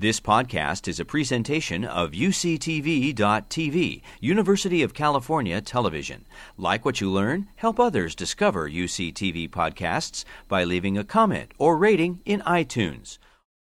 This podcast is a presentation of UCTV.tv, University of California Television. Like what you learn, help others discover UCTV podcasts by leaving a comment or rating in iTunes.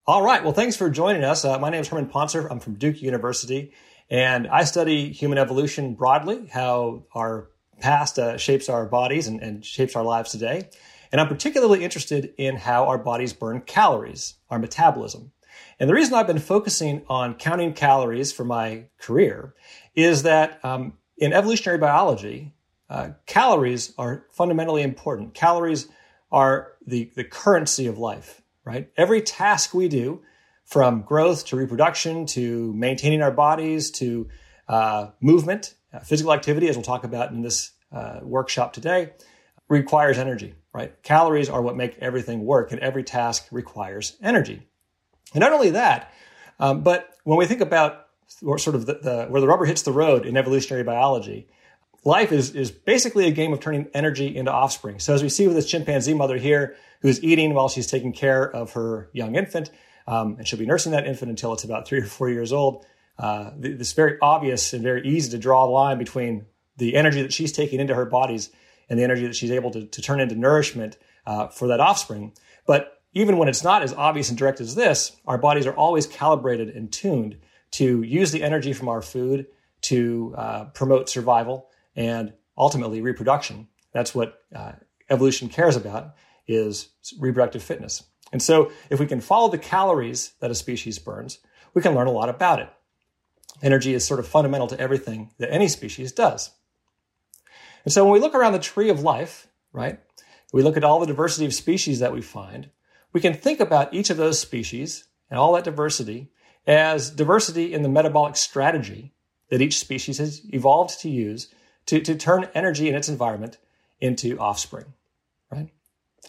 All right. Well, thanks for joining us. Uh, my name is Herman Pontzer. I'm from Duke University, and I study human evolution broadly, how our past uh, shapes our bodies and, and shapes our lives today. And I'm particularly interested in how our bodies burn calories, our metabolism. And the reason I've been focusing on counting calories for my career is that um, in evolutionary biology, uh, calories are fundamentally important. Calories are the, the currency of life, right? Every task we do, from growth to reproduction to maintaining our bodies to uh, movement, uh, physical activity, as we'll talk about in this uh, workshop today, requires energy, right? Calories are what make everything work, and every task requires energy. And not only that, um, but when we think about sort of the, the, where the rubber hits the road in evolutionary biology, life is, is basically a game of turning energy into offspring. So as we see with this chimpanzee mother here, who's eating while she's taking care of her young infant, um, and she'll be nursing that infant until it's about three or four years old. Uh, this very obvious and very easy to draw a line between the energy that she's taking into her bodies and the energy that she's able to, to turn into nourishment uh, for that offspring. But even when it's not as obvious and direct as this, our bodies are always calibrated and tuned to use the energy from our food to uh, promote survival and ultimately reproduction. That's what uh, evolution cares about is reproductive fitness. And so if we can follow the calories that a species burns, we can learn a lot about it. Energy is sort of fundamental to everything that any species does. And so when we look around the tree of life, right, we look at all the diversity of species that we find, we can think about each of those species and all that diversity as diversity in the metabolic strategy that each species has evolved to use to, to turn energy in its environment into offspring, right?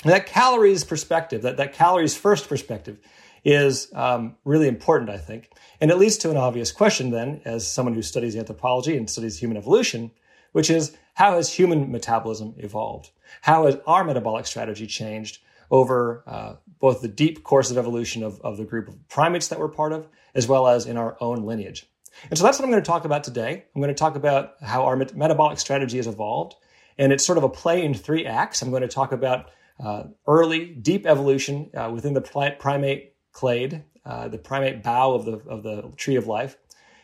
And that calories perspective, that, that calories first perspective, is um, really important, I think. And it leads to an obvious question then, as someone who studies anthropology and studies human evolution, which is how has human metabolism evolved? How has our metabolic strategy changed over uh, both the deep course of evolution of, of the group of primates that we're part of, as well as in our own lineage. And so that's what I'm going to talk about today. I'm going to talk about how our met- metabolic strategy has evolved. And it's sort of a play in three acts. I'm going to talk about uh, early, deep evolution uh, within the primate clade, uh, the primate bough of the, of the tree of life,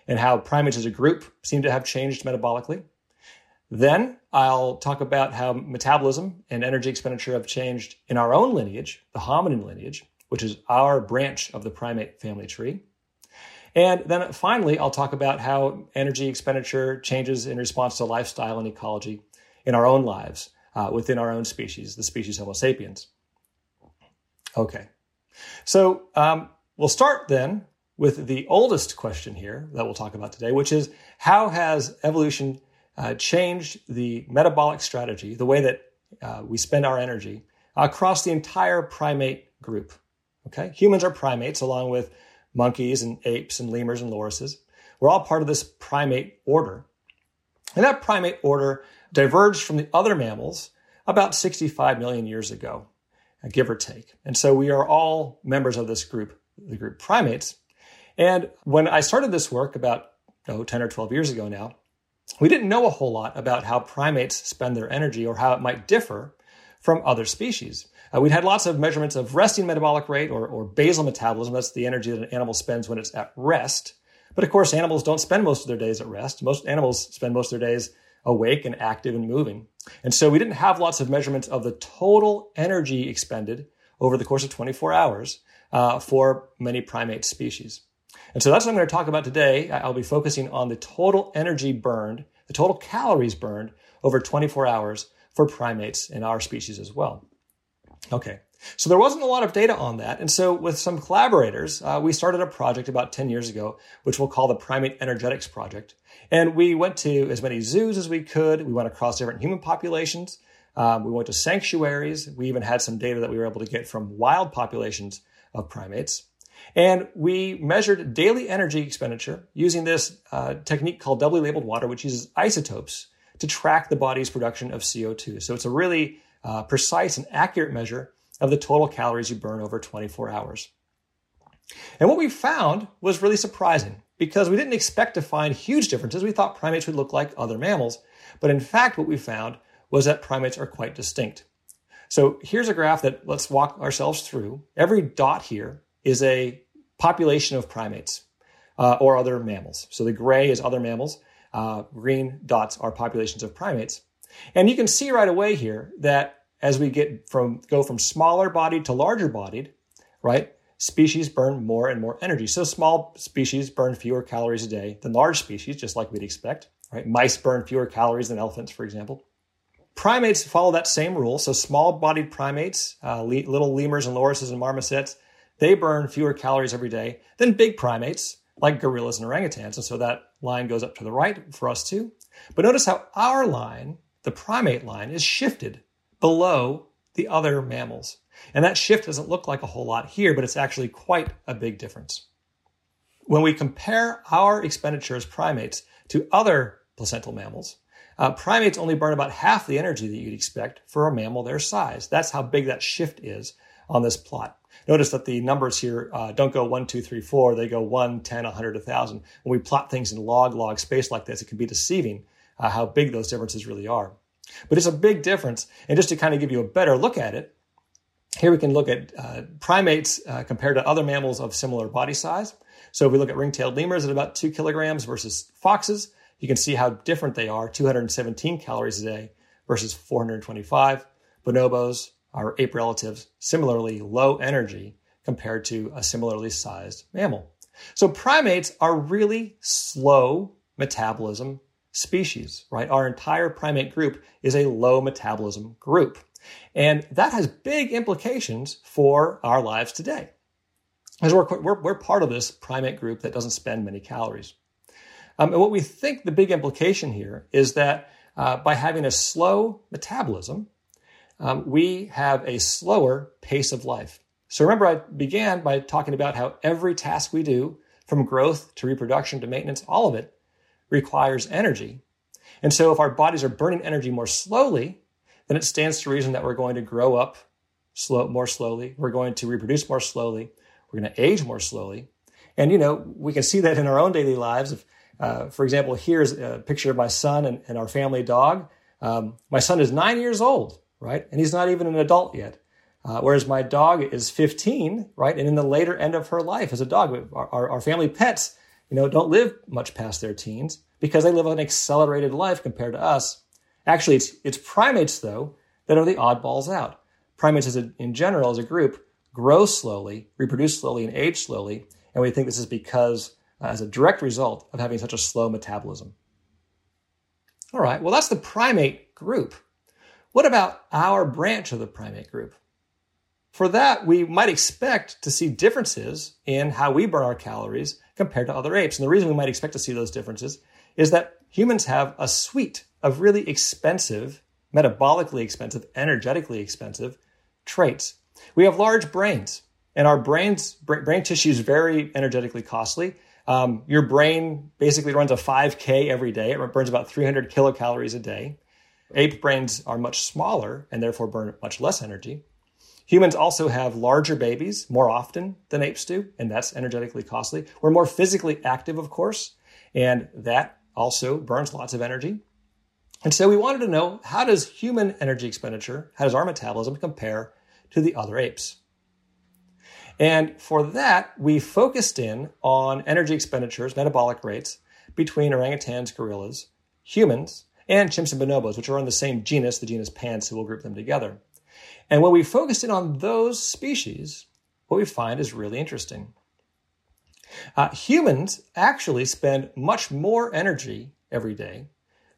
and how primates as a group seem to have changed metabolically. Then I'll talk about how metabolism and energy expenditure have changed in our own lineage, the hominin lineage, which is our branch of the primate family tree. And then finally, I'll talk about how energy expenditure changes in response to lifestyle and ecology in our own lives uh, within our own species, the species Homo sapiens. Okay, so um, we'll start then with the oldest question here that we'll talk about today, which is how has evolution uh, changed the metabolic strategy, the way that uh, we spend our energy across the entire primate group. Okay, humans are primates along with monkeys and apes and lemurs and lorises. We're all part of this primate order. And that primate order diverged from the other mammals about 65 million years ago, uh, give or take. And so we are all members of this group, the group primates. And when I started this work about oh, 10 or 12 years ago now, we didn't know a whole lot about how primates spend their energy or how it might differ from other species. Uh, we'd had lots of measurements of resting metabolic rate or, or basal metabolism. That's the energy that an animal spends when it's at rest. But of course, animals don't spend most of their days at rest. Most animals spend most of their days awake and active and moving. And so we didn't have lots of measurements of the total energy expended over the course of 24 hours uh, for many primate species. And so that's what I'm going to talk about today. I'll be focusing on the total energy burned, the total calories burned over 24 hours for primates in our species as well. Okay. So there wasn't a lot of data on that. And so with some collaborators, uh, we started a project about 10 years ago, which we'll call the Primate Energetics Project. And we went to as many zoos as we could. We went across different human populations. Um, we went to sanctuaries. We even had some data that we were able to get from wild populations of primates. And we measured daily energy expenditure using this uh, technique called doubly labeled water, which uses isotopes to track the body's production of CO2. So it's a really uh, precise and accurate measure of the total calories you burn over 24 hours. And what we found was really surprising because we didn't expect to find huge differences. We thought primates would look like other mammals. But in fact, what we found was that primates are quite distinct. So here's a graph that let's walk ourselves through. Every dot here is a population of primates uh, or other mammals. So the gray is other mammals. Uh, green dots are populations of primates. And you can see right away here that as we get from go from smaller bodied to larger bodied, right? Species burn more and more energy. So small species burn fewer calories a day than large species, just like we'd expect. Right? Mice burn fewer calories than elephants, for example. Primates follow that same rule. So small-bodied primates, uh, little lemurs and lorises and marmosets, they burn fewer calories every day than big primates like gorillas and orangutans. And so that line goes up to the right for us too. But notice how our line, the primate line, is shifted below the other mammals. And that shift doesn't look like a whole lot here, but it's actually quite a big difference. When we compare our expenditure as primates to other placental mammals, uh, primates only burn about half the energy that you'd expect for a mammal their size. That's how big that shift is on this plot. Notice that the numbers here uh, don't go 1, 2, 3, 4. They go 1, 10, 100, 1,000. When we plot things in log, log space like this, it can be deceiving uh, how big those differences really are. But it's a big difference. And just to kind of give you a better look at it, here we can look at uh, primates uh, compared to other mammals of similar body size. So if we look at ring-tailed lemurs at about two kilograms versus foxes, you can see how different they are 217 calories a day versus 425. Bonobos, our ape relatives, similarly low energy compared to a similarly sized mammal. So primates are really slow metabolism species, right? Our entire primate group is a low metabolism group. And that has big implications for our lives today. Because we're, we're, we're part of this primate group that doesn't spend many calories. Um, and what we think the big implication here is that uh, by having a slow metabolism, um, we have a slower pace of life. So remember, I began by talking about how every task we do, from growth to reproduction to maintenance, all of it requires energy. And so if our bodies are burning energy more slowly, then it stands to reason that we're going to grow up slow, more slowly. We're going to reproduce more slowly. We're going to age more slowly. And, you know, we can see that in our own daily lives. If, uh, for example, here's a picture of my son and, and our family dog. Um, my son is nine years old, right? And he's not even an adult yet. Uh, whereas my dog is 15, right? And in the later end of her life as a dog, our, our, our family pets, you know, don't live much past their teens because they live an accelerated life compared to us. Actually, it's, it's primates, though, that are the oddballs out. Primates, as a, in general, as a group, grow slowly, reproduce slowly, and age slowly. And we think this is because, uh, as a direct result of having such a slow metabolism. All right, well, that's the primate group. What about our branch of the primate group? For that, we might expect to see differences in how we burn our calories compared to other apes. And the reason we might expect to see those differences is that humans have a suite of really expensive, metabolically expensive, energetically expensive traits. We have large brains, and our brains, brain tissue is very energetically costly. Um, your brain basically runs a 5K every day. It burns about 300 kilocalories a day. Ape brains are much smaller and therefore burn much less energy. Humans also have larger babies more often than apes do, and that's energetically costly. We're more physically active, of course, and that also burns lots of energy. And so we wanted to know how does human energy expenditure, how does our metabolism compare to the other apes? And for that, we focused in on energy expenditures, metabolic rates between orangutans, gorillas, humans, and chimps and bonobos, which are in the same genus, the genus Pan, so we'll group them together. And when we focused in on those species, what we find is really interesting. Uh, humans actually spend much more energy every day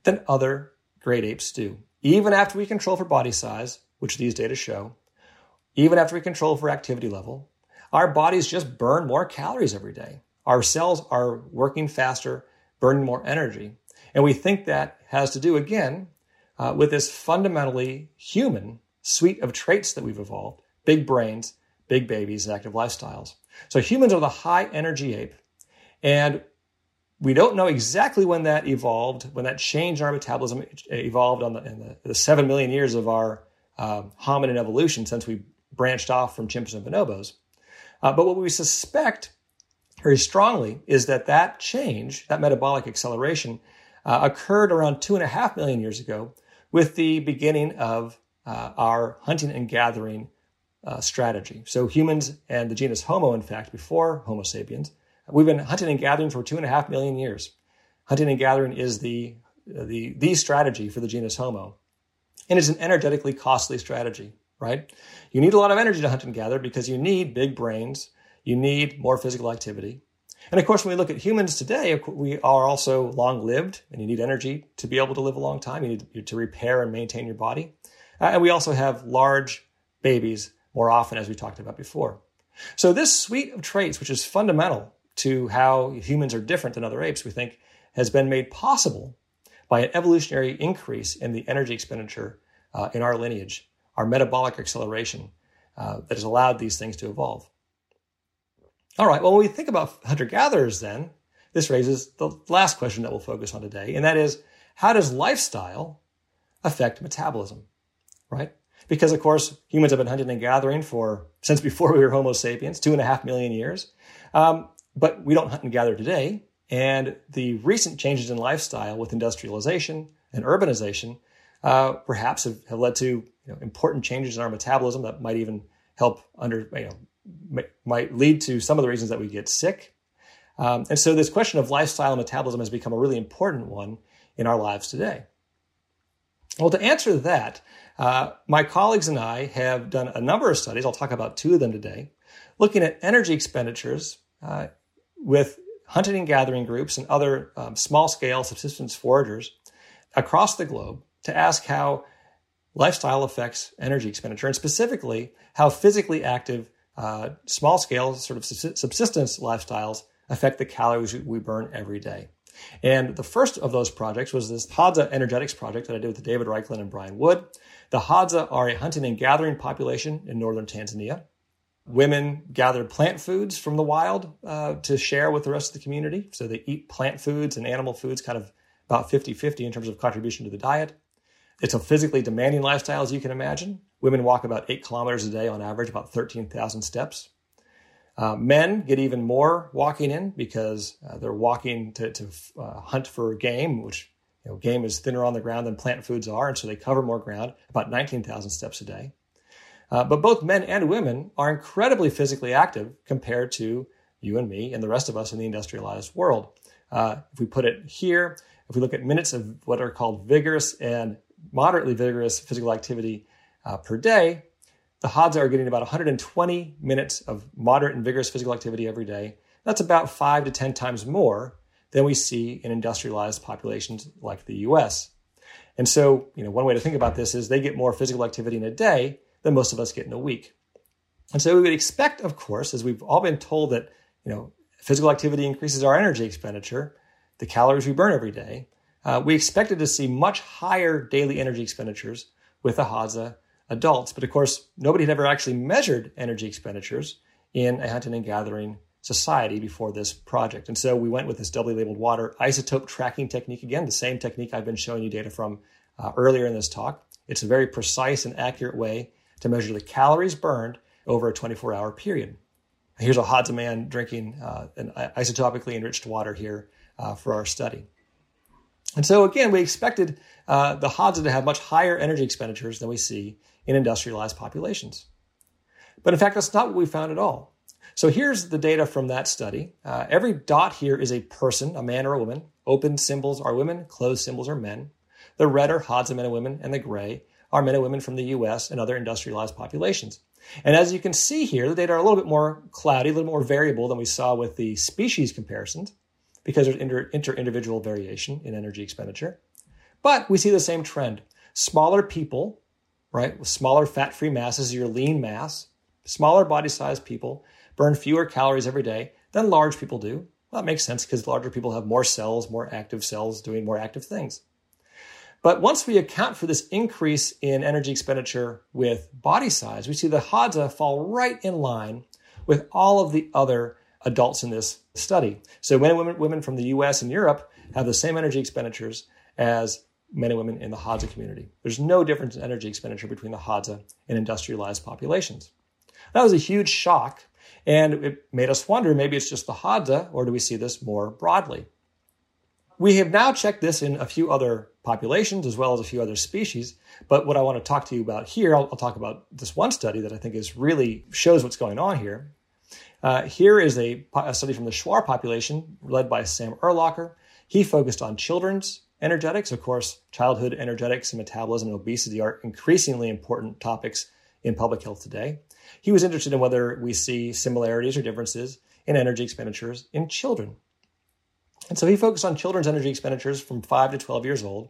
than other great apes do. Even after we control for body size, which these data show, even after we control for activity level, our bodies just burn more calories every day. Our cells are working faster, burning more energy. And we think that has to do, again, uh, with this fundamentally human suite of traits that we've evolved big brains, big babies, and active lifestyles. So humans are the high energy ape. And we don't know exactly when that evolved, when that change in our metabolism evolved on the, in the, the seven million years of our um, hominin evolution since we branched off from chimps and bonobos. Uh, but what we suspect very strongly is that that change, that metabolic acceleration, uh, occurred around two and a half million years ago with the beginning of uh, our hunting and gathering uh, strategy. So humans and the genus Homo, in fact, before Homo sapiens, we've been hunting and gathering for two and a half million years. Hunting and gathering is the the the strategy for the genus Homo, and it's an energetically costly strategy. Right? You need a lot of energy to hunt and gather because you need big brains, you need more physical activity, and of course, when we look at humans today, we are also long lived, and you need energy to be able to live a long time. You need to repair and maintain your body. Uh, and we also have large babies more often, as we talked about before. So, this suite of traits, which is fundamental to how humans are different than other apes, we think has been made possible by an evolutionary increase in the energy expenditure uh, in our lineage, our metabolic acceleration uh, that has allowed these things to evolve. All right, well, when we think about hunter gatherers, then, this raises the last question that we'll focus on today, and that is how does lifestyle affect metabolism, right? Because, of course, humans have been hunting and gathering for since before we were Homo sapiens, two and a half million years. Um, but we don't hunt and gather today. And the recent changes in lifestyle with industrialization and urbanization uh, perhaps have, have, led to you know, important changes in our metabolism that might even help under you know might lead to some of the reasons that we get sick. Um, and so this question of lifestyle and metabolism has become a really important one in our lives today. Well, to answer that, uh, my colleagues and I have done a number of studies. I'll talk about two of them today, looking at energy expenditures uh, with hunting and gathering groups and other um, small scale subsistence foragers across the globe to ask how lifestyle affects energy expenditure and specifically how physically active uh, small scale sort of subsistence lifestyles affect the calories we burn every day. And the first of those projects was this Hadza Energetics project that I did with David Raichlen and Brian Wood. The Hadza are a hunting and gathering population in northern Tanzania. Women gathered plant foods from the wild uh, to share with the rest of the community. So they eat plant foods and animal foods kind of about 50 50 in terms of contribution to the diet. It's a physically demanding lifestyle, as you can imagine. Women walk about eight kilometers a day on average, about 13,000 steps. Uh, men get even more walking in because uh, they're walking to, to uh, hunt for game, which you know, game is thinner on the ground than plant foods are, and so they cover more ground, about 19,000 steps a day. Uh, but both men and women are incredibly physically active compared to you and me and the rest of us in the industrialized world. Uh, if we put it here, if we look at minutes of what are called vigorous and moderately vigorous physical activity uh, per day, the Hadza are getting about 120 minutes of moderate and vigorous physical activity every day. That's about five to 10 times more than we see in industrialized populations like the US. And so, you know, one way to think about this is they get more physical activity in a day than most of us get in a week. And so we would expect, of course, as we've all been told that, you know, physical activity increases our energy expenditure, the calories we burn every day, uh, we expected to see much higher daily energy expenditures with the Hadza adults. But of course, nobody had ever actually measured energy expenditures in a hunting and gathering society before this project. And so we went with this doubly labeled water isotope tracking technique again, the same technique I've been showing you data from uh, earlier in this talk. It's a very precise and accurate way to measure the calories burned over a 24 hour period. Here's a Hadza man drinking uh, an isotopically enriched water here uh, for our study. And so again, we expected uh, the Hadza to have much higher energy expenditures than we see in industrialized populations. But in fact, that's not what we found at all. So here's the data from that study. Uh, every dot here is a person, a man or a woman. Open symbols are women, closed symbols are men. The red are Hadza men and women, and the gray are men and women from the US and other industrialized populations. And as you can see here, the data are a little bit more cloudy, a little more variable than we saw with the species comparisons because there's inter, inter-individual variation in energy expenditure. But we see the same trend. Smaller people, right, with smaller fat-free masses, your lean mass, smaller body size people burn fewer calories every day than large people do. Well, that makes sense because larger people have more cells, more active cells doing more active things. But once we account for this increase in energy expenditure with body size, we see the Hadza fall right in line with all of the other adults in this study. So men and women, women from the US and Europe have the same energy expenditures as men and women in the Hadza community. There's no difference in energy expenditure between the Hadza and industrialized populations. That was a huge shock. And it made us wonder maybe it's just the Hadza, or do we see this more broadly? We have now checked this in a few other populations as well as a few other species. But what I want to talk to you about here, I'll, I'll talk about this one study that I think is really shows what's going on here. Uh, here is a, a, study from the Shuar population led by Sam Urlacher. He focused on children's energetics. Of course, childhood energetics and metabolism and obesity are increasingly important topics in public health today. He was interested in whether we see similarities or differences in energy expenditures in children. And so he focused on children's energy expenditures from 5 to 12 years old.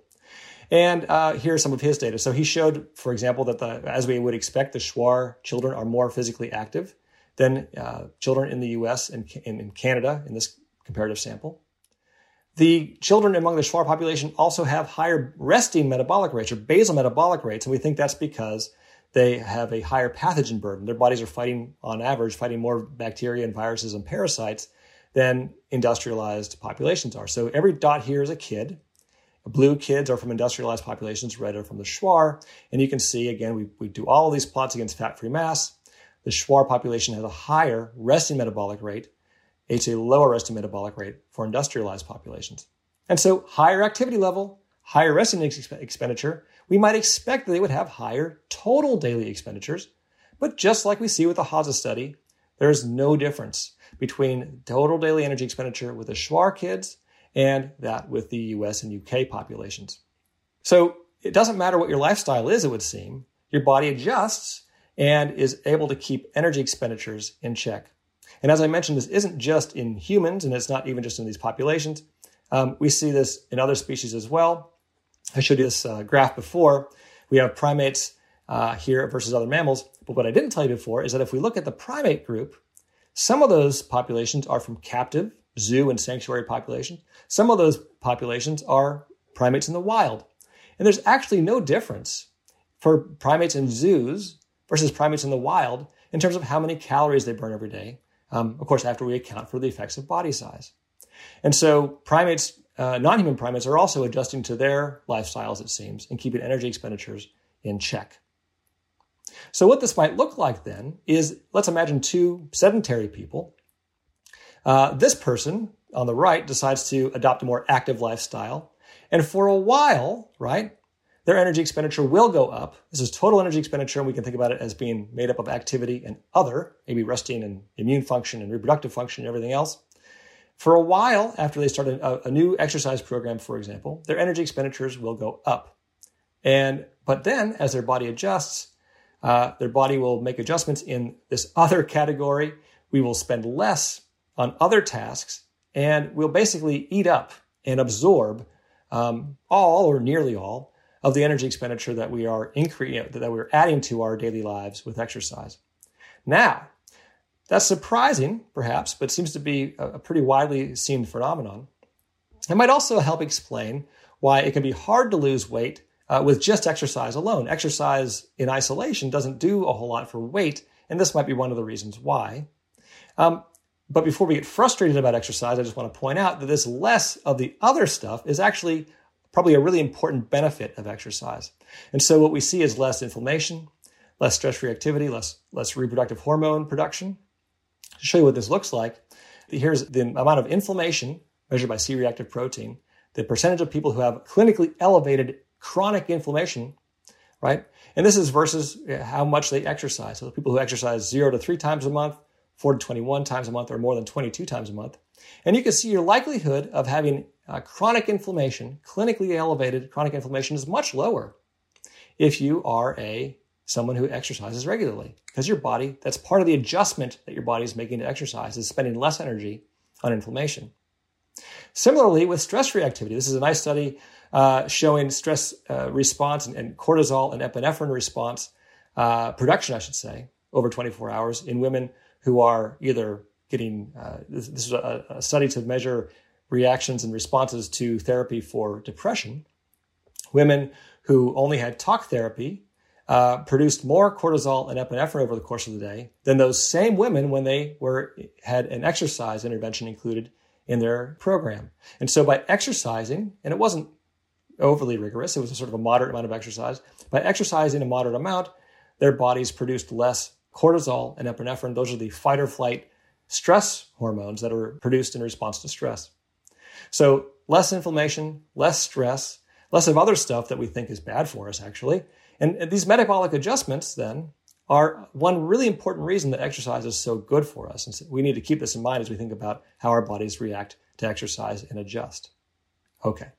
And uh, here are some of his data. So he showed, for example, that the, as we would expect, the Shuar children are more physically active than uh, children in the US and in Canada in this comparative sample. The children among the Shuar population also have higher resting metabolic rates or basal metabolic rates, and we think that's because they have a higher pathogen burden. Their bodies are fighting, on average, fighting more bacteria and viruses and parasites than industrialized populations are. So every dot here is a kid. Blue kids are from industrialized populations, red are from the Shuar. And you can see, again, we, we do all of these plots against fat free mass. The Shuar population has a higher resting metabolic rate. It's a lower resting metabolic rate for industrialized populations. And so, higher activity level, higher resting ex- expenditure, we might expect that they would have higher total daily expenditures. But just like we see with the Hadza study, there is no difference between total daily energy expenditure with the Shuar kids and that with the US and UK populations. So it doesn't matter what your lifestyle is, it would seem. Your body adjusts and is able to keep energy expenditures in check. And as I mentioned, this isn't just in humans, and it's not even just in these populations. Um, we see this in other species as well. I showed you this uh, graph before. We have primates uh, here versus other mammals. But what I didn't tell you before is that if we look at the primate group, some of those populations are from captive zoo and sanctuary populations. Some of those populations are primates in the wild. And there's actually no difference for primates in zoos versus primates in the wild in terms of how many calories they burn every day. Um, of course, after we account for the effects of body size. And so primates, uh, non-human primates are also adjusting to their lifestyles, it seems, and keeping energy expenditures in check. So what this might look like then is, let's imagine two sedentary people. Uh, this person on the right decides to adopt a more active lifestyle. And for a while, right, their energy expenditure will go up. This is total energy expenditure, and we can think about it as being made up of activity and other, maybe resting and immune function and reproductive function and everything else. For a while, after they start a, a new exercise program, for example, their energy expenditures will go up. And but then, as their body adjusts, uh, their body will make adjustments in this other category. We will spend less on other tasks, and we'll basically eat up and absorb um, all or nearly all of the energy expenditure that we are increasing that we're adding to our daily lives with exercise. Now, that's surprising, perhaps, but seems to be a, a pretty widely seen phenomenon. It might also help explain why it can be hard to lose weight uh, with just exercise alone. Exercise in isolation doesn't do a whole lot for weight, and this might be one of the reasons why. Um, but before we get frustrated about exercise, I just want to point out that this less of the other stuff is actually probably a really important benefit of exercise. And so what we see is less inflammation, less stress reactivity, less, less reproductive hormone production. To show you what this looks like, here's the amount of inflammation measured by C reactive protein, the percentage of people who have clinically elevated chronic inflammation, right? And this is versus how much they exercise. So the people who exercise zero to three times a month, four to 21 times a month, or more than 22 times a month. And you can see your likelihood of having uh, chronic inflammation, clinically elevated chronic inflammation is much lower if you are a someone who exercises regularly because your body that's part of the adjustment that your body is making to exercise is spending less energy on inflammation. Similarly with stress reactivity this is a nice study uh, showing stress uh, response and, and, cortisol and epinephrine response uh, production, I should say, over 24 hours in women who are either getting uh, this, this, is a, a, study to measure reactions and responses to therapy for depression. Women who only had talk therapy uh, produced more cortisol and epinephrine over the course of the day than those same women when they were had an exercise intervention included in their program. And so by exercising, and it wasn't overly rigorous. It was a sort of a moderate amount of exercise. By exercising a moderate amount, their bodies produced less cortisol and epinephrine. Those are the fight or flight stress hormones that are produced in response to stress. So less inflammation, less stress, less of other stuff that we think is bad for us, actually. And these metabolic adjustments then are one really important reason that exercise is so good for us. And we need to keep this in mind as we think about how our bodies react to exercise and adjust. Okay.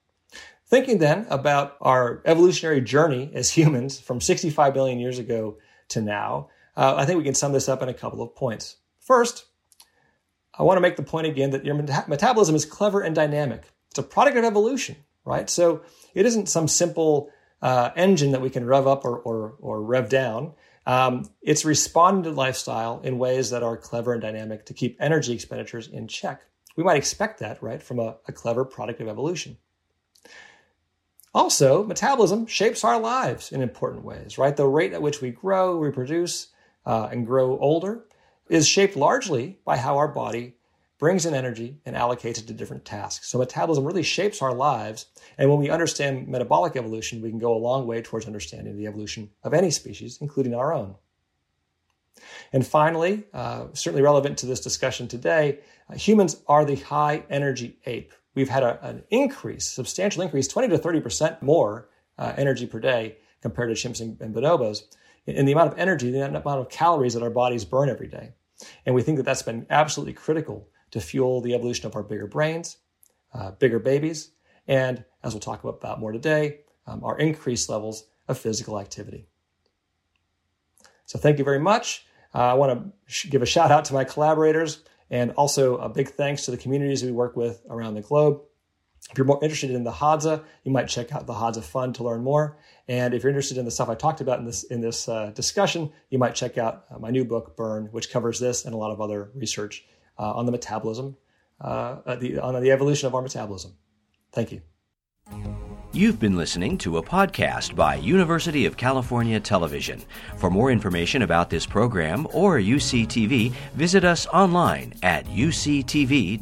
Thinking then about our evolutionary journey as humans from 65 billion years ago to now, uh, I think we can sum this up in a couple of points. First, I want to make the point again that your metabolism is clever and dynamic. It's a product of evolution, right? So it isn't some simple uh, engine that we can rev up or, or, or rev down. Um, it's responding to lifestyle in ways that are clever and dynamic to keep energy expenditures in check. We might expect that, right, from a, a clever product of evolution. Also, metabolism shapes our lives in important ways, right? The rate at which we grow, reproduce, uh, and grow older is shaped largely by how our body brings in energy and allocates it to different tasks. So metabolism really shapes our lives. And when we understand metabolic evolution, we can go a long way towards understanding the evolution of any species, including our own. And finally, uh, certainly relevant to this discussion today, uh, humans are the high energy ape. We've had a, an increase, substantial increase, 20 to 30% more uh, energy per day compared to chimps and, and bonobos in the amount of energy, the amount of calories that our bodies burn every day. And we think that that's been absolutely critical to fuel the evolution of our bigger brains, uh, bigger babies, and as we'll talk about more today, um, our increased levels of physical activity. So thank you very much. Uh, I want to sh- give a shout out to my collaborators and also a big thanks to the communities we work with around the globe. If you're more interested in the Hadza, you might check out the Hadza Fund to learn more. And if you're interested in the stuff I talked about in this in this uh, discussion, you might check out uh, my new book, Burn, which covers this and a lot of other research uh, on the metabolism, uh, the, on the evolution of our metabolism. Thank you. You've been listening to a podcast by University of California Television. For more information about this program or UCTV, visit us online at uctv.tv.